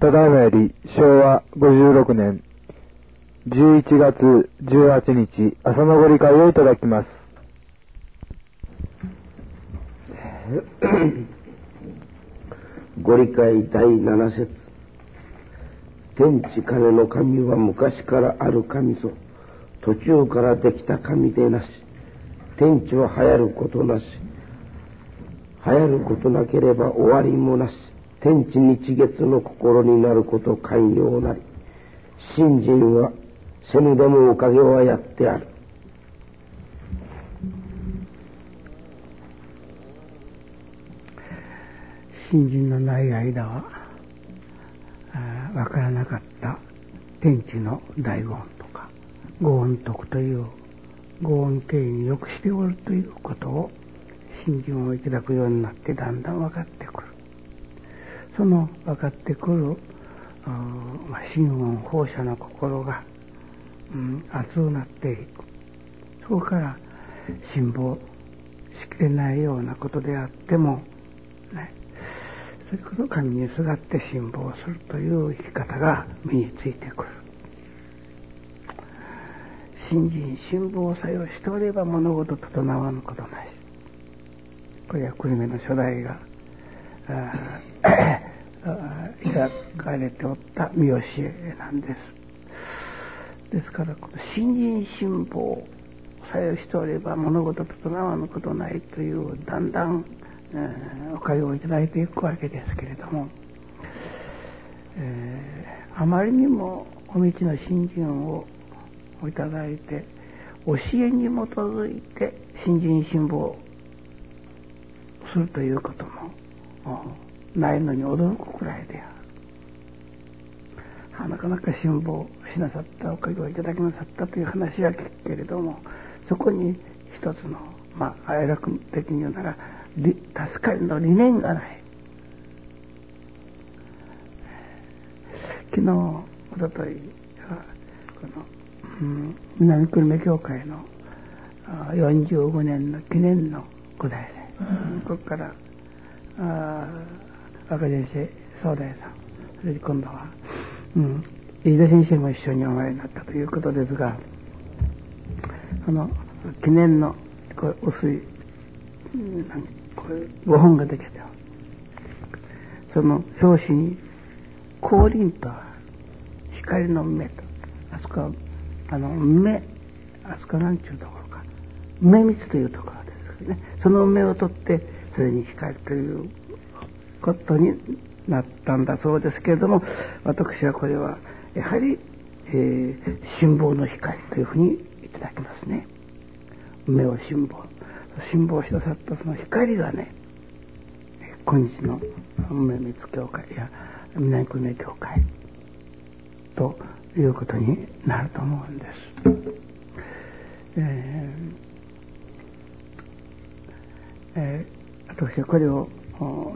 ただいまより昭和56年11月18日朝のご理解をいただきます。ご理解第七節。天地金の神は昔からある神ぞ。途中からできた神でなし。天地は流行ることなし。流行ることなければ終わりもなし。天地日月の心になること寛容なり信心はせぬでもおかげはやってある。信心のない間はわからなかった天地の大言とかご恩徳というご恩敬意によくしておるということを信心をいただくようになってだんだん分かってくる。その分かってくるまあ、心音放射の心が、うん、熱くなっていく。そこから辛抱しきれないようなことであっても、ね、それこそ神にすがって辛抱するという生き方が身についてくる。信心辛抱作用しておれば物事整わぬことなし。これは久留米の初代が開かれておった見教えなんです。ですからこの信心辛抱作用しておれば物事整わぬことないというだんだんえおかげをいただいていくわけですけれども、えー、あまりにもお道の信心をいただいて教えに基づいて新人辛抱するということもないのに驚くくらいである。なかなか辛抱しなさったおかげをいただきなさったという話は聞くけれどもそこに一つのまあ哀楽的に言うなら助かりの理念がない。昨日、おとといは、この、うん、南久留米教会の45年の記念の五代祭、うん、ここから、あ若先生、総大さん、それで今度は、うん、飯田先生も一緒にお前になったということですが、あの、記念の、これ、薄い、うんこれ5本ができてその表紙に「光輪」と光の目とあそこはあの目あそこは何ちゅうところか目蜜というところですけどね。その目を取ってそれに光ということになったんだそうですけれども私はこれはやはり、えー、辛抱の光というふうにいただきますね目を辛抱辛抱しなさったその光がね今日の梅光教会や南久米教会ということになると思うんです。えーえー、私はこれを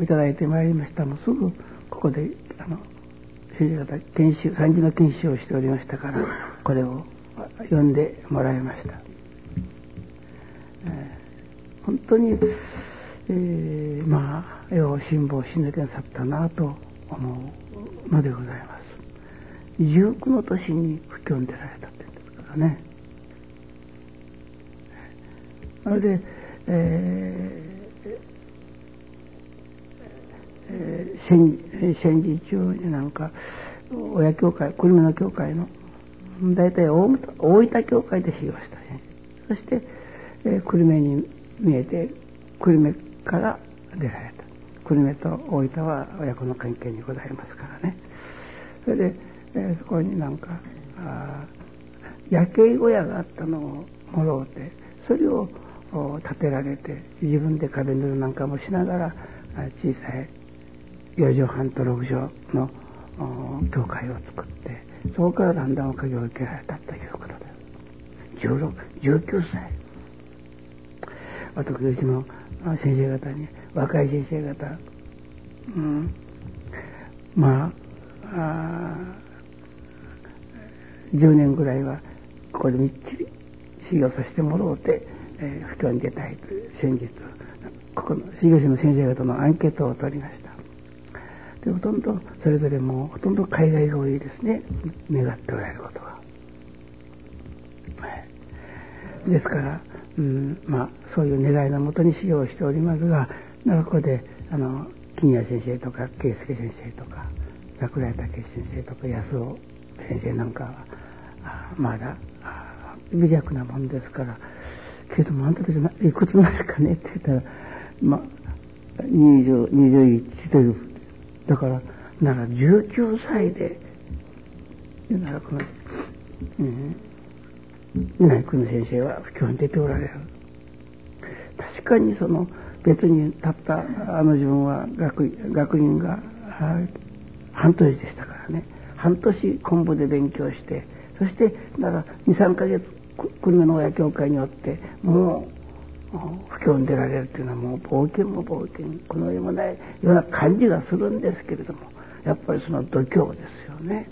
いただいてまいりましたもすぐここであの先生方研修三次の研修をしておりましたからこれを読んでもらいました。えー本当に、えー、まあ、絵を辛抱しなきゃさったなと思うのでございます。19の年に不況に出られたって言うんですからね。それで、えーえ、戦戦時中になんか、親教会、久留米の教会の、大体大分教会で修行したね。そして、えー、久留米に見えて久留米から出られた久留米と大分は親子の関係にございますからねそれで、えー、そこになんかあ夜景小屋があったのをもろうてそれを建てられて自分で壁塗るなんかもしながら小さい4畳半と6畳の教会を作ってそこからだんだんおかげを受けられたということです16 19歳。私うちの先生方に若い先生方、うん、まあ10年ぐらいはここでみっちり修行させてもらおうて、えー、に出たいという先日ここの修行士の先生方のアンケートを取りました。でほとんどそれぞれもほとんど海外が多いですね。願っておられることが、はい、ですから、うんまあ、そういう狙いのもとに修行をしておりますがなここであの金谷先生とか圭介先生とか桜井武先生とか安尾先生なんかはまだ微弱なもんですからけどもあんたたちいくつになるかねって言ったらま20 21というだからなら19歳でならこの、うん、南区の先生は不況に出ておられる。確かにその別に立ったあの自分は学学院が半年でしたからね。半年昆布で勉強してそしてだから23ヶ月久留米の親教会によってもう不況に出られるというのはもう冒険も冒険この世もないような感じがするんですけれどもやっぱりその度胸ですよね。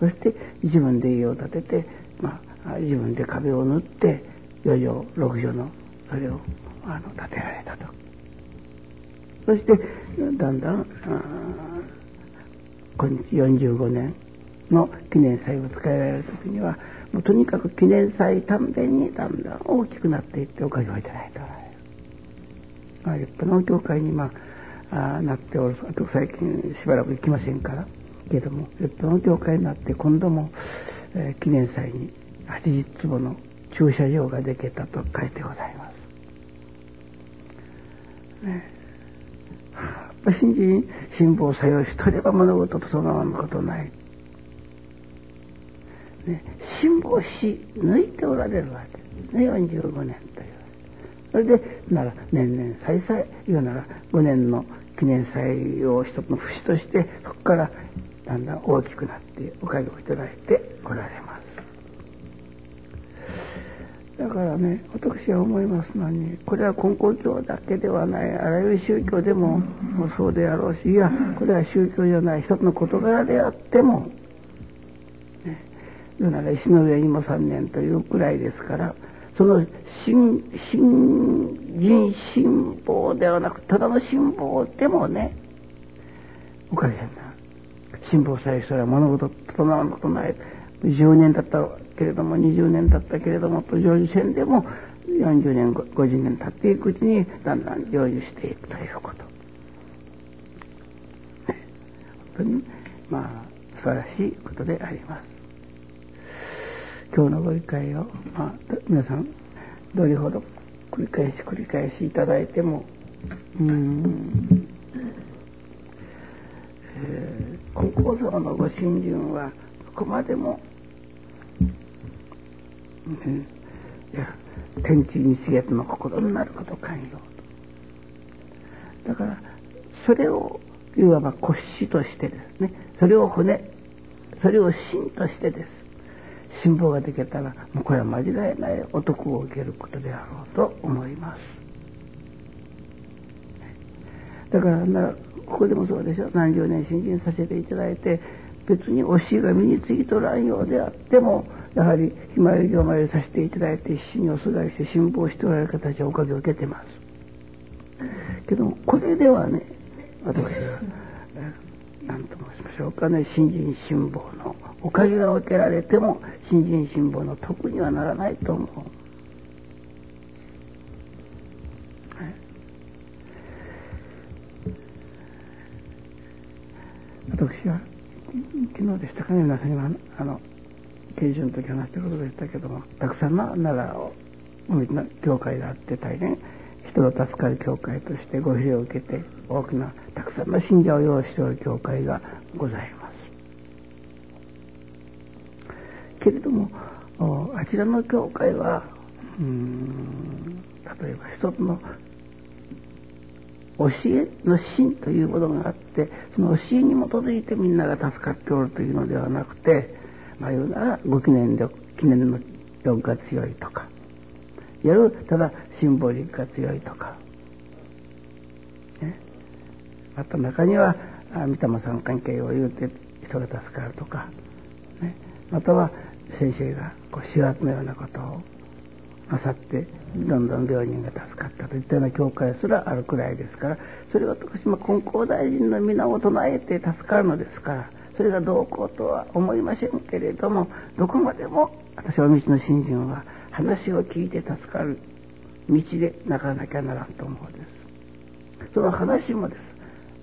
そして自分で家を建てて、まあ、自分で壁を塗って4畳6畳のそれをあの建てられたと。そしてだんだん今日45年の記念祭を使えられる時にはとにかく記念祭短編にだんだん大きくなっていっておかげをいただいておられる。まあ、立派なお教会に、まあ、あなっておるあと最近しばらく行きませんからけども立派なお教会になって今度も、えー、記念祭に80坪の駐車場ができたと書いてございます。ね新人辛抱作用しとれば物事とそのままのことない。ね、辛抱し抜いておられるわけ。ですね45年という。それでなら年々再々言うなら5年の記念祭を一つの節としてそこからだんだん大きくなっておかげをいただいておられます。だからね私は思いますのにこれは根高教だけではない。あらゆる宗教でもそうであろうしいやこれは宗教じゃない。一つの事柄であっても言うなら石の上にも3年というくらいですからその新新人辛抱ではなくただの辛抱でもねおかげさま辛抱さえしたら物事整わんことない10年経ったけれども20年経ったけれどもと成就戦でも40年50年経っていくうちにだんだん成就していくということ。本当にまあ素晴らしいことであります。今日のご理解を、まあ、皆さんどれほど繰り返し繰り返しいただいてもうんえー、金光像のご信心はどこまでも、うん、いや天地日月の心になること寛容と。だからそれをいわば骨子としてですねそれを骨それを芯としてです。辛抱ができたらもうこれは間違いないお得を受けることであろうと思います。だからなここでもそうでしょ何十年新人させていただいて別に教えが身についとらんようであってもやはりひまわり行までさせていただいて必死におすがりして辛抱しておられる方たちはおかげを受けてます。けどもこれではね私は何と申しましょうかね。新人辛抱のおかげが受けられても新人辛抱の得にはならないと思う。私は昨日でしたかね。皆さんにはあの研修の時話したことでしたけどもたくさんの奈良を教会があって大変人の助かる教会としてご披露を受けて大きなたくさんの信者を擁しておる教会がございます。けれどもあちらの教会はうん例えば一つの教えの芯というものがあってその教えに基づいてみんなが助かっておるというのではなくてまあ言うならご記念で記念の力が強いとかやるただシンボリックが強いとか、ね、あと中には御霊さん関係を言うて人が助かるとか、ね、または先生がこう4月のようなことをなさってどんどん病人が助かったといったような教会すらあるくらいですから。それは私も金光大臣の皆を唱えて助かるのですから。それがどうこうとは思いませんけれどもどこまでも私は道の信心は話を聞いて助かる道でなかなきゃならんと思うんです。その話もです。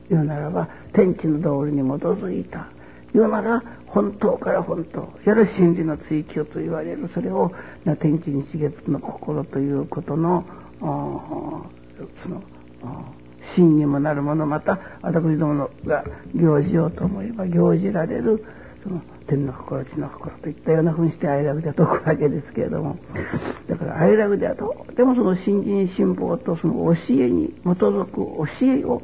言うならば天地の道理に基づいた言うなら本当から本当やる真理の追求と言われる。それを天地日月の心ということのその真にもなるもの。また私どもが行じようと思えば行じられるその天の心地の心といったようなふうにして愛楽では解くわけですけれどもだから愛楽ではとてもその新人信奉とその教えに基づく教えを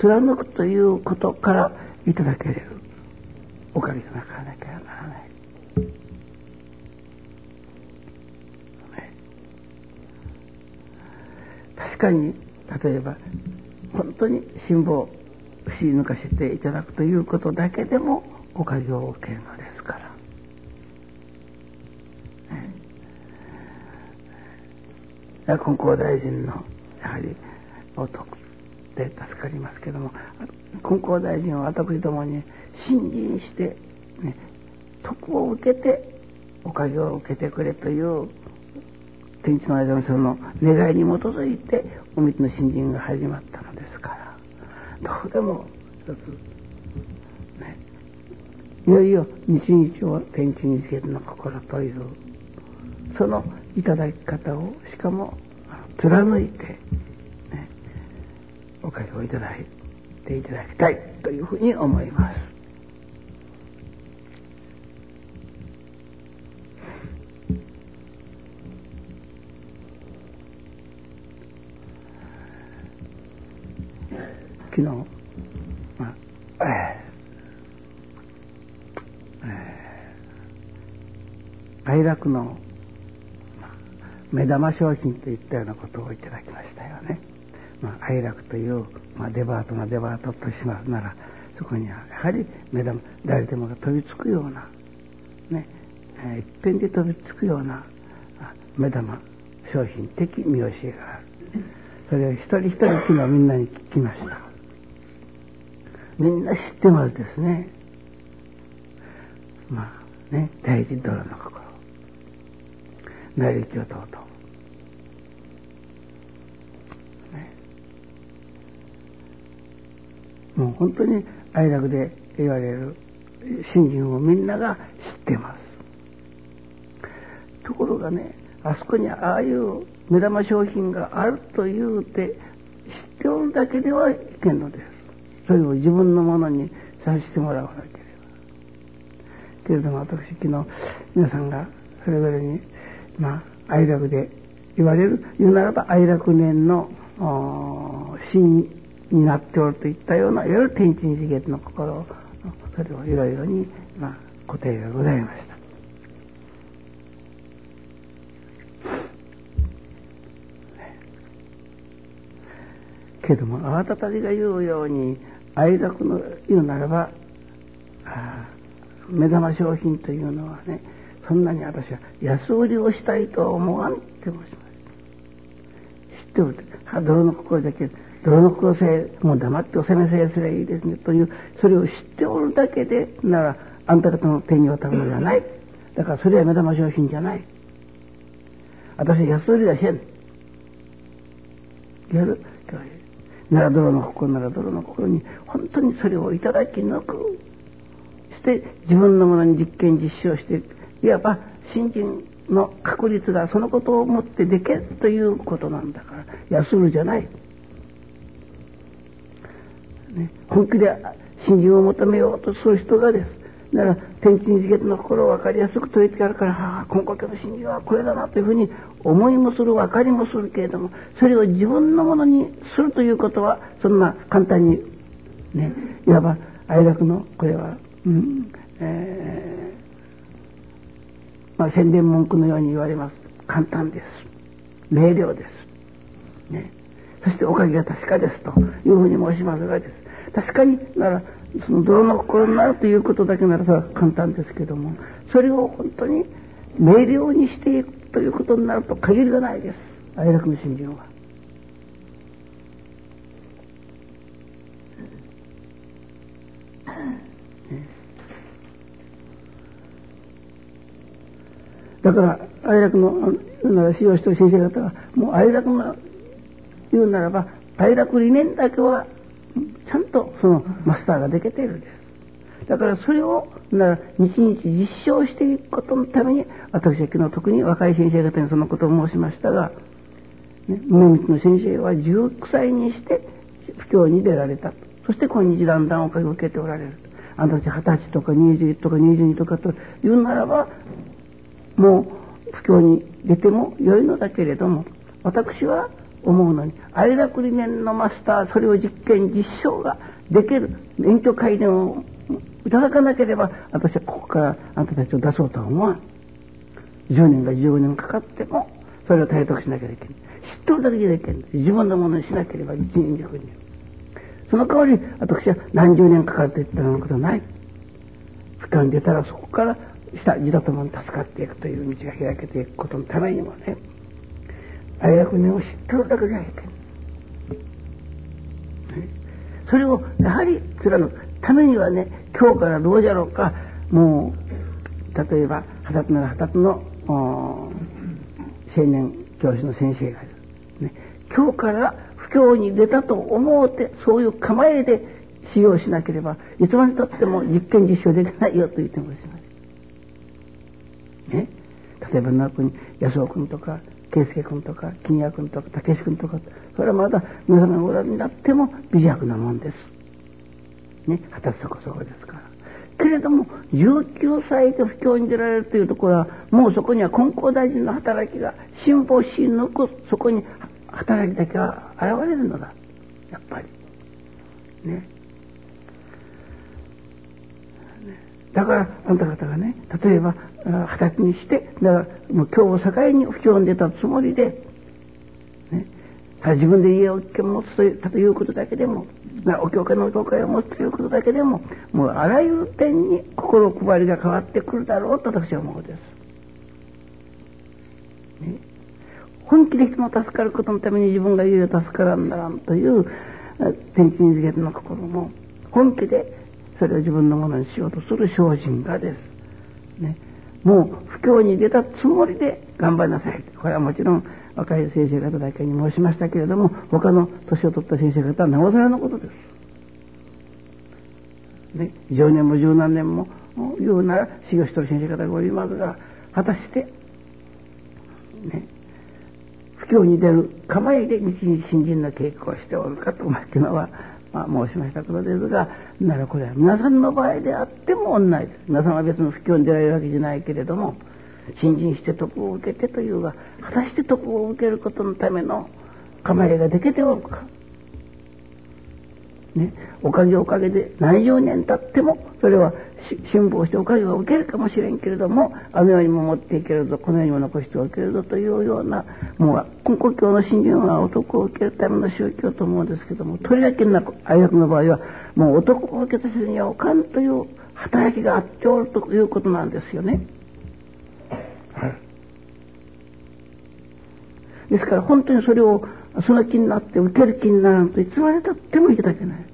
貫くということからいただけれるおかげがなかなきゃならない。確かに例えば本当に辛抱し抜かしていただくということだけでもおかげを受けるのですから。金光大臣のやはりお得で助かりますけども金光大臣は私どもに信心して、ね、徳を受けておかげを受けてくれという天地の間のその願いに基づいてお水の信心が始まったのですからどうでも一ついよいよ日々を天地につけての心というそのいただき方をしかも貫いて、ね、おかげをいただいていただきたいというふうに思います。昨日、まあえーえー、愛楽の、目玉商品といったようなことをいただきましたよね。まあ、愛楽という、まあ、デパートのデパートとしますならそこにはやはり目玉誰でもが飛びつくような、ねえー、いっぺんで飛びつくような目玉商品的見教えがある。それを一人一人昨日みんなに聞きました。みんな知ってますですね。まあね大事泥の心成り行きをとうとうもう本当に愛楽で言われる信心をみんなが知ってます。ところがねあそこにああいう目玉商品があるというて知っておるだけではいけんのです。それを自分のものにさせてもらわなければ。けれども私昨日皆さんがそれぞれにまあ愛楽で言われる言うならば愛楽年の真になっておるといったようないわゆる天地日月の心をそれをいろいろに、まあ、固定がございました。けどもあなたたちが言うように愛楽の言うならば目玉商品というのはねそんなに私は安売りをしたいとは思わんって申します。知っておる泥の心だけ泥の黒せもう黙ってお攻めせえすればいいですねというそれを知っておるだけでならあんた方の手に渡るのではない。だからそれは目玉商品じゃない。私安売りはせんやるなら泥の心なら泥の心に本当にそれをいただき抜く。して自分のものに実験実証していわば信心の確率がそのことをもってできるということなんだから安売りじゃないね、本気で信心を求めようとする人がです。だから天地日月の心を分かりやすく説いてあるから、はあ、今国家の信心はこれだなというふうに思いもする、分かりもするけれども、それを自分のものにするということは、そんな簡単に、ね、いわば愛楽の、これは、うん、えー、まあ、宣伝文句のように言われます。簡単です。明瞭です。ね。そしておかげが確かですというふうに申しますがです。確かにならその泥の心になるということだけならさ簡単ですけどもそれを本当に明瞭にしていくということになると限りがないです愛楽の信心は。だから、愛楽の、なら使用してる先生方は、もう愛楽の言うならば、愛楽理念だけは、ちゃんとそのマスターができているんです。だからそれを、なら、日々実証していくことのために、私は昨日特に若い先生方にそのことを申しましたが、ね、宗光の先生は19歳にして布教に出られた。そして今日だんだんおかげを受けておられる。あなたたち20歳とか21とか22とかと言うならば、もう不況に出ても良いのだけれども私は思うのに愛楽理念のマスターそれを実験実証ができる。免許改伝をいただかなければ私はここからあなたたちを出そうとは思わん。10年か15年かかってもそれを体得しなきゃいけない知っとる。だけじゃいけない自分のものにしなければ一人軸にその代わり私は何十年かかると言ったようなことはない。不況に出たらそこからした自動ともに助かっていくという道が開けていくことのためにもね愛楽念を知ってるだけじゃいけない。それをやはり貫くためにはね今日からどうじゃろうかもう例えば二十歳なら二十歳の青年教師の先生が、ね、今日から布教に出たと思うてそういう構えで使用しなければいつまでたっても実験実証できないよと言ってもします。ね、例えば奈君安尾君とか圭介君とか金谷君とか武志君とかそれはまだ皆様がご覧になっても微弱なもんです。ね、二十歳そこそこですから。けれども19歳で布教に出られるというところはもうそこには金光大臣の働きが辛抱し抜くそこに働きだけは現れるのだやっぱり。ね。だからあんた方がね例えば二十歳にしてだからもう今日を境に不況に出たつもりで、ね、自分で家を持つということだけでもお教会の教会を持つということだけでももうあらゆる点に心配りが変わってくるだろうと私は思うです。ね、本気で人の助かることのために自分が家を助からんならんという天地人月の心も本気でそれを自分のものにしようとする精進がです。ね、もう不況に出たつもりで頑張りなさい。これはもちろん若い先生方だけに申しましたけれども、他の年を取った先生方はなおさらのことです。ね、10年も十何年も言うなら修行してる先生方がおりますが、果たして、ね、不況に出る構えで日々新人の稽古をしておるかと、まあ、昨日はまあ、申しましたことですが、ならこれは皆さんの場合であっても同じです。皆さんは別の不況に出られるわけじゃないけれども、新人して徳を受けてというが、果たして徳を受けることのための構えができておるか。ね、おかげおかげで何十年経ってもそれは辛抱しておかげを受けるかもしれんけれどもあの世にも持っていけるぞこの世にも残しておけるぞというようなもう根古教の信心は男を受けるための宗教と思うんですけどもとりわけな愛学の場合はもう男を受けたせずにはおかんという働きがあっておるということなんですよね。はい、ですから本当にそれをその気になって受ける気にならんといつまでたってもいただけない。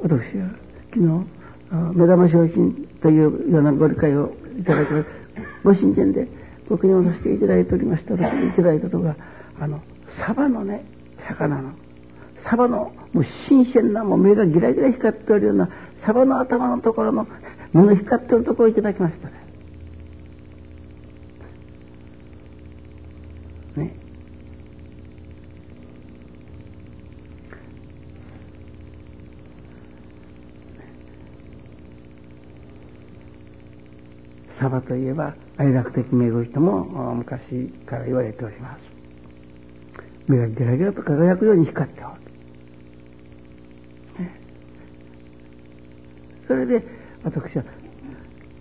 私は昨日目玉商品というようなご理解をいただきご神前でご記念をさせていただいておりましたらいただいたのがあのサバのね魚のサバのもう新鮮なもう目がギラギラ光っておるようなサバの頭のところの目の光っておるところをいただきました。ねサバといえば愛楽的名語とも昔から言われております。目がギラギラと輝くように光っておる。それで私は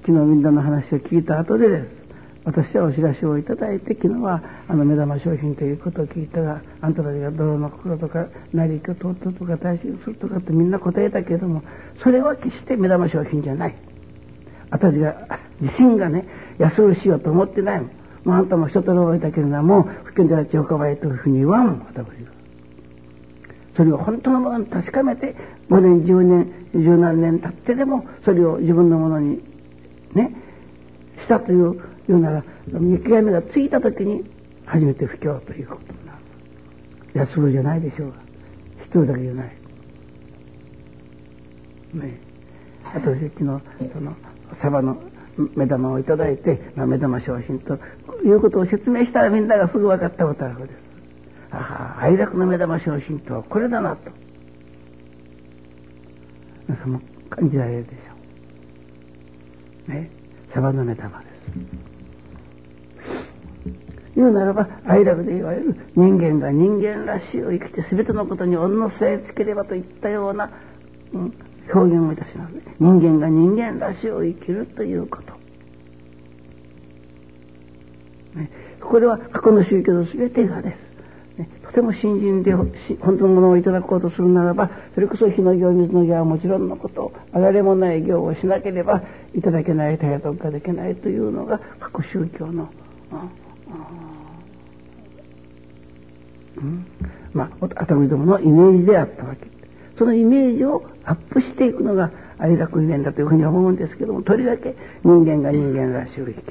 昨日みんなの話を聞いた後でです。私はお知らせをいただいて、昨日はあの目玉商品ということを聞いたが、あんたたちが泥の心とか、成り行きを通ったとか、大事するとかってみんな答えたけれども、それは決して目玉商品じゃない。私が、自信がね、安売りしようと思ってないもん。もうあんたも一通り覚えたけれども、不健でちおかばいというふうに言わんもん、私が。それを本当のものに確かめて、5年、10年、十何年経ってでも、それを自分のものに、ね、したという言うなら、見極めがついた時に、初めて不況ということになる。安売じゃないでしょうが。一人だけじゃない。ねあと昨日、その、サバの目玉をいただいて、まあ、目玉商品ということを説明したらみんながすぐ分かったことあるわけです。ああ、愛楽の目玉商品とはこれだなと。皆さんも感じられるでしょう。ね。サバの目玉です。言うならば愛楽で言われる人間が人間らしいを生きて全てのことに恩のせいつければといったような、うん、表現をいたします、人間が人間らしを生きるということ、ね、これは過去の宗教の全てがです、ね、とても新人で本当のものをいただこうとするならばそれこそ火の行水の行はもちろんのことあられもない行をしなければいただけない体得ができないというのが過去宗教の、うん、まあ、熱海どものイメージであったわけ。そのイメージをアップしていくのが愛楽理念だというふうに思うんですけども、とりわけ人間が人間らしく生きる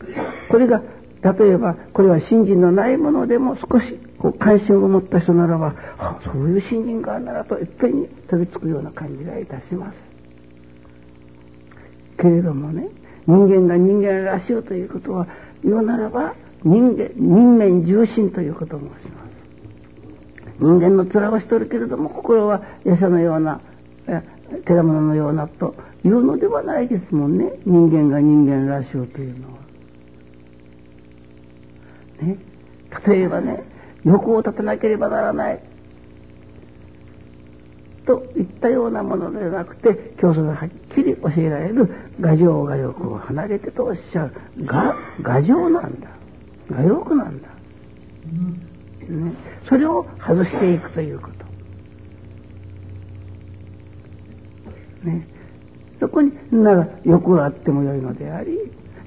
という。これが、例えば、これは信心のないものでも少しこう関心を持った人ならば、あ、そういう信心があるならといっぺんに飛びつくような感じがいたします。けれどもね、人間が人間らしいということは言うならば人間人面重心ということを申します人間の面はしとるけれども心は餌のような手玉のようなというのではないですもんね。人間が人間らしいというのは。ね、例えばね欲を立てなければならない。といったようなものではなくて教祖がはっきり教えられる。牙城が欲を離れてとおっしゃる。が牙城なんだ。牙欲なんだ、ね、それを外していくということ、ね、そこになら欲があってもよいのであり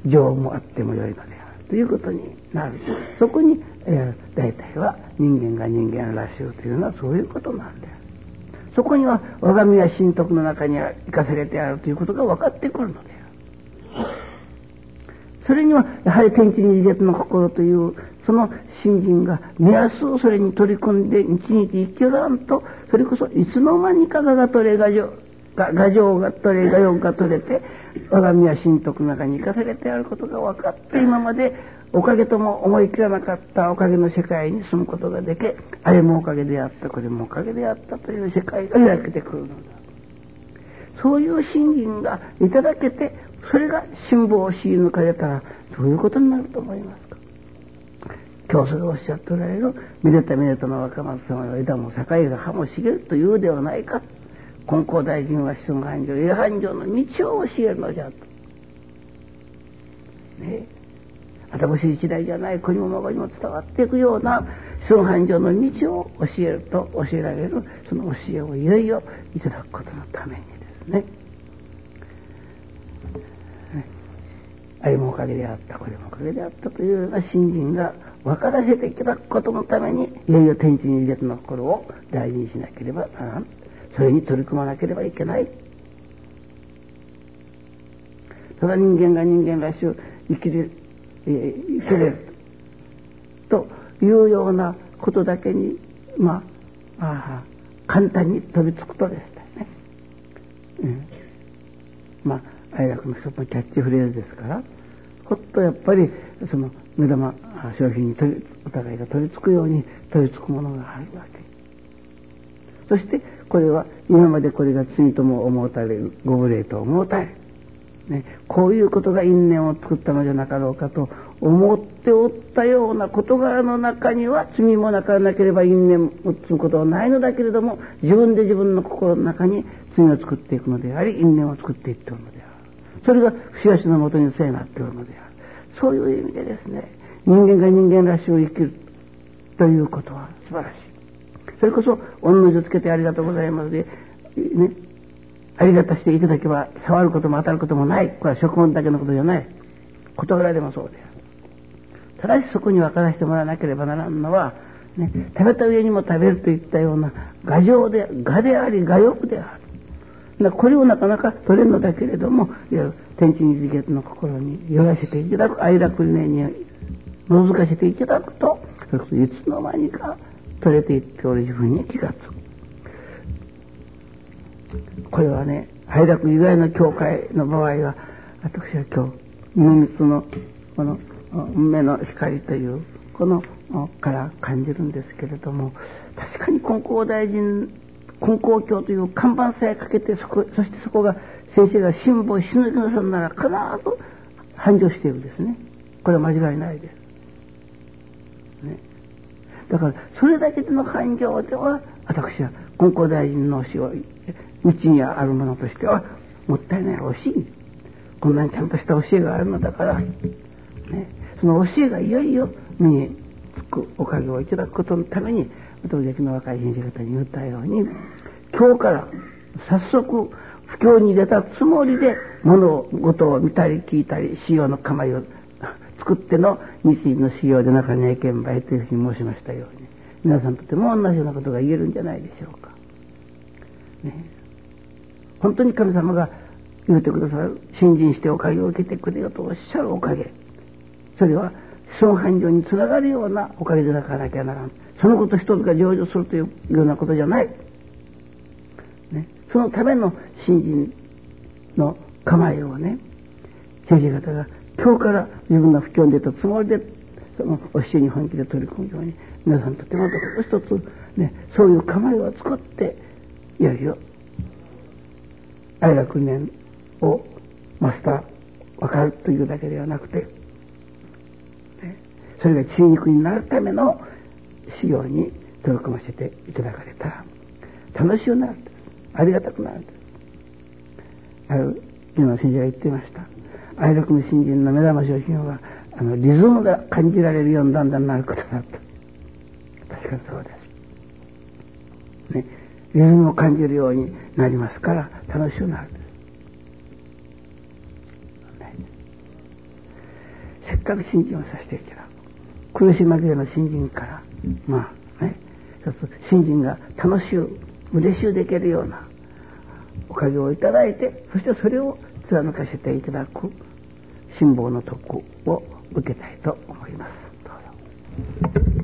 情もあってもよいのである。ということになる。そこに、えー、大体は人間が人間らしいというのはそういうことなんだよそこには我が身や神徳の中に生かされてあるということが分かってくるのである。それにはやはり天地二絶の心というその信心が目安をそれに取り組んで日々生きらんとそれこそいつの間にかがが取れがじょがが情が取れがよが取れて我が身や神徳の中に生かされてあることが分かって今までおかげとも思い切らなかったおかげの世界に住むことができあれもおかげであったこれもおかげであったという世界が開けてくるのだ。そういう信心がいただけてそれが辛抱を強い抜かれたらどういうことになると思いますか？教祖がおっしゃっておられる「めでためでたの若松様の枝も境が葉も茂る」というではないか。金光大臣は子孫繁盛永繁盛の道を教えるのじゃと。ね。私一代じゃない国も孫にも伝わっていくような子孫繁盛の道を教えると教えられるその教えをいよいよいただくことのためにですね。あれもおかげであった。これもおかげであったというような信心が分からせていただくことのためにいよいよ天地に列の心を大事にしなければならん。それに取り組まなければいけない。ただ人間が人間らしく生きる生けれるというようなことだけにまああ簡単に飛びつくとですね、うん、まあ愛楽の一つのキャッチフレーズですからほっとやっぱりその目玉商品に取りお互いが取り付くように取り付くものがあるわけ。そしてこれは今までこれが罪とも思うたれるご無礼と思うたれね、こういうことが因縁を作ったのじゃなかろうかと思っておったような事柄の中には罪もなかなければ因縁を作ることはないのだけれども自分で自分の心の中に罪を作っていくのであり因縁を作っていっておるのであるそれが不幸のもとに聖なっておるのである。そういう意味でですね、人間が人間らしく生きるということは素晴らしい。それこそ、御の字をつけてありがとうございますで、ね、ありがたしていただけば、触ることも当たることもない。これは食問だけのことじゃない。事柄でもそうである。ただしそこに分からせてもらわなければならんのは、ね、食べた上にも食べるといったような、画情で、画であり、画欲である。これをなかなか取れるのだけれども、いわゆる天地二次元の心に揺らせていただく、愛楽理念に覗かせていただくと、いつの間にか取れていっておる自分に気がつく。これはね、愛楽以外の教会の場合は、私は今日、無密のこの目の光というこのから感じるんですけれども確かに金光大臣金光教という看板さえかけてそこそしてそこが先生が辛抱しぬきなさんなら必ず繁盛しているんですね。これは間違いないです、ね、だからそれだけでの繁盛では私は金光大臣の教え道にあるものとしてはもったいない惜しいこんなにちゃんとした教えがあるのだから、ね、その教えがいよいよ身につくおかげをいただくことのために、当時の若い先生方に言ったように、今日から早速、不況に出たつもりで物事を見たり聞いたり、使用の構えを作っての日時の使用で中にはいけんばいというふうに申しましたように、皆さんとても同じようなことが言えるんじゃないでしょうか。ね、本当に神様が言うてくださる、信心しておかげを受けてくれよとおっしゃるおかげ。それは子孫繁盛につながるようなおかげでなかなきゃならん。そのこと一つが成就するというようなことじゃない。ね、そのための信心の構えをね、先生方が今日から自分の不況に出たつもりで、その教えに本気で取り組むように、皆さんとても一つ、ね、そういう構えを作って、いよいよ、愛楽年をマスター、わかるというだけではなくて、ねそれが血肉になるための修行に取り組ませていただかれたら楽しくなる。んですありがたくなる。んですある。今の先生が言っていました愛楽の新人の目玉商品はあのリズムが感じられるようにだんだんなる。ことだと確かにそうですねリズムを感じる。ようになりますから楽しくなる。んですせっかく新人をさせていただく苦し紛れの新人から、まあね、新人が楽しゅう、嬉しゅうできるようなおかげをいただいて、そしてそれを貫かせていただく辛抱の徳を受けたいと思います。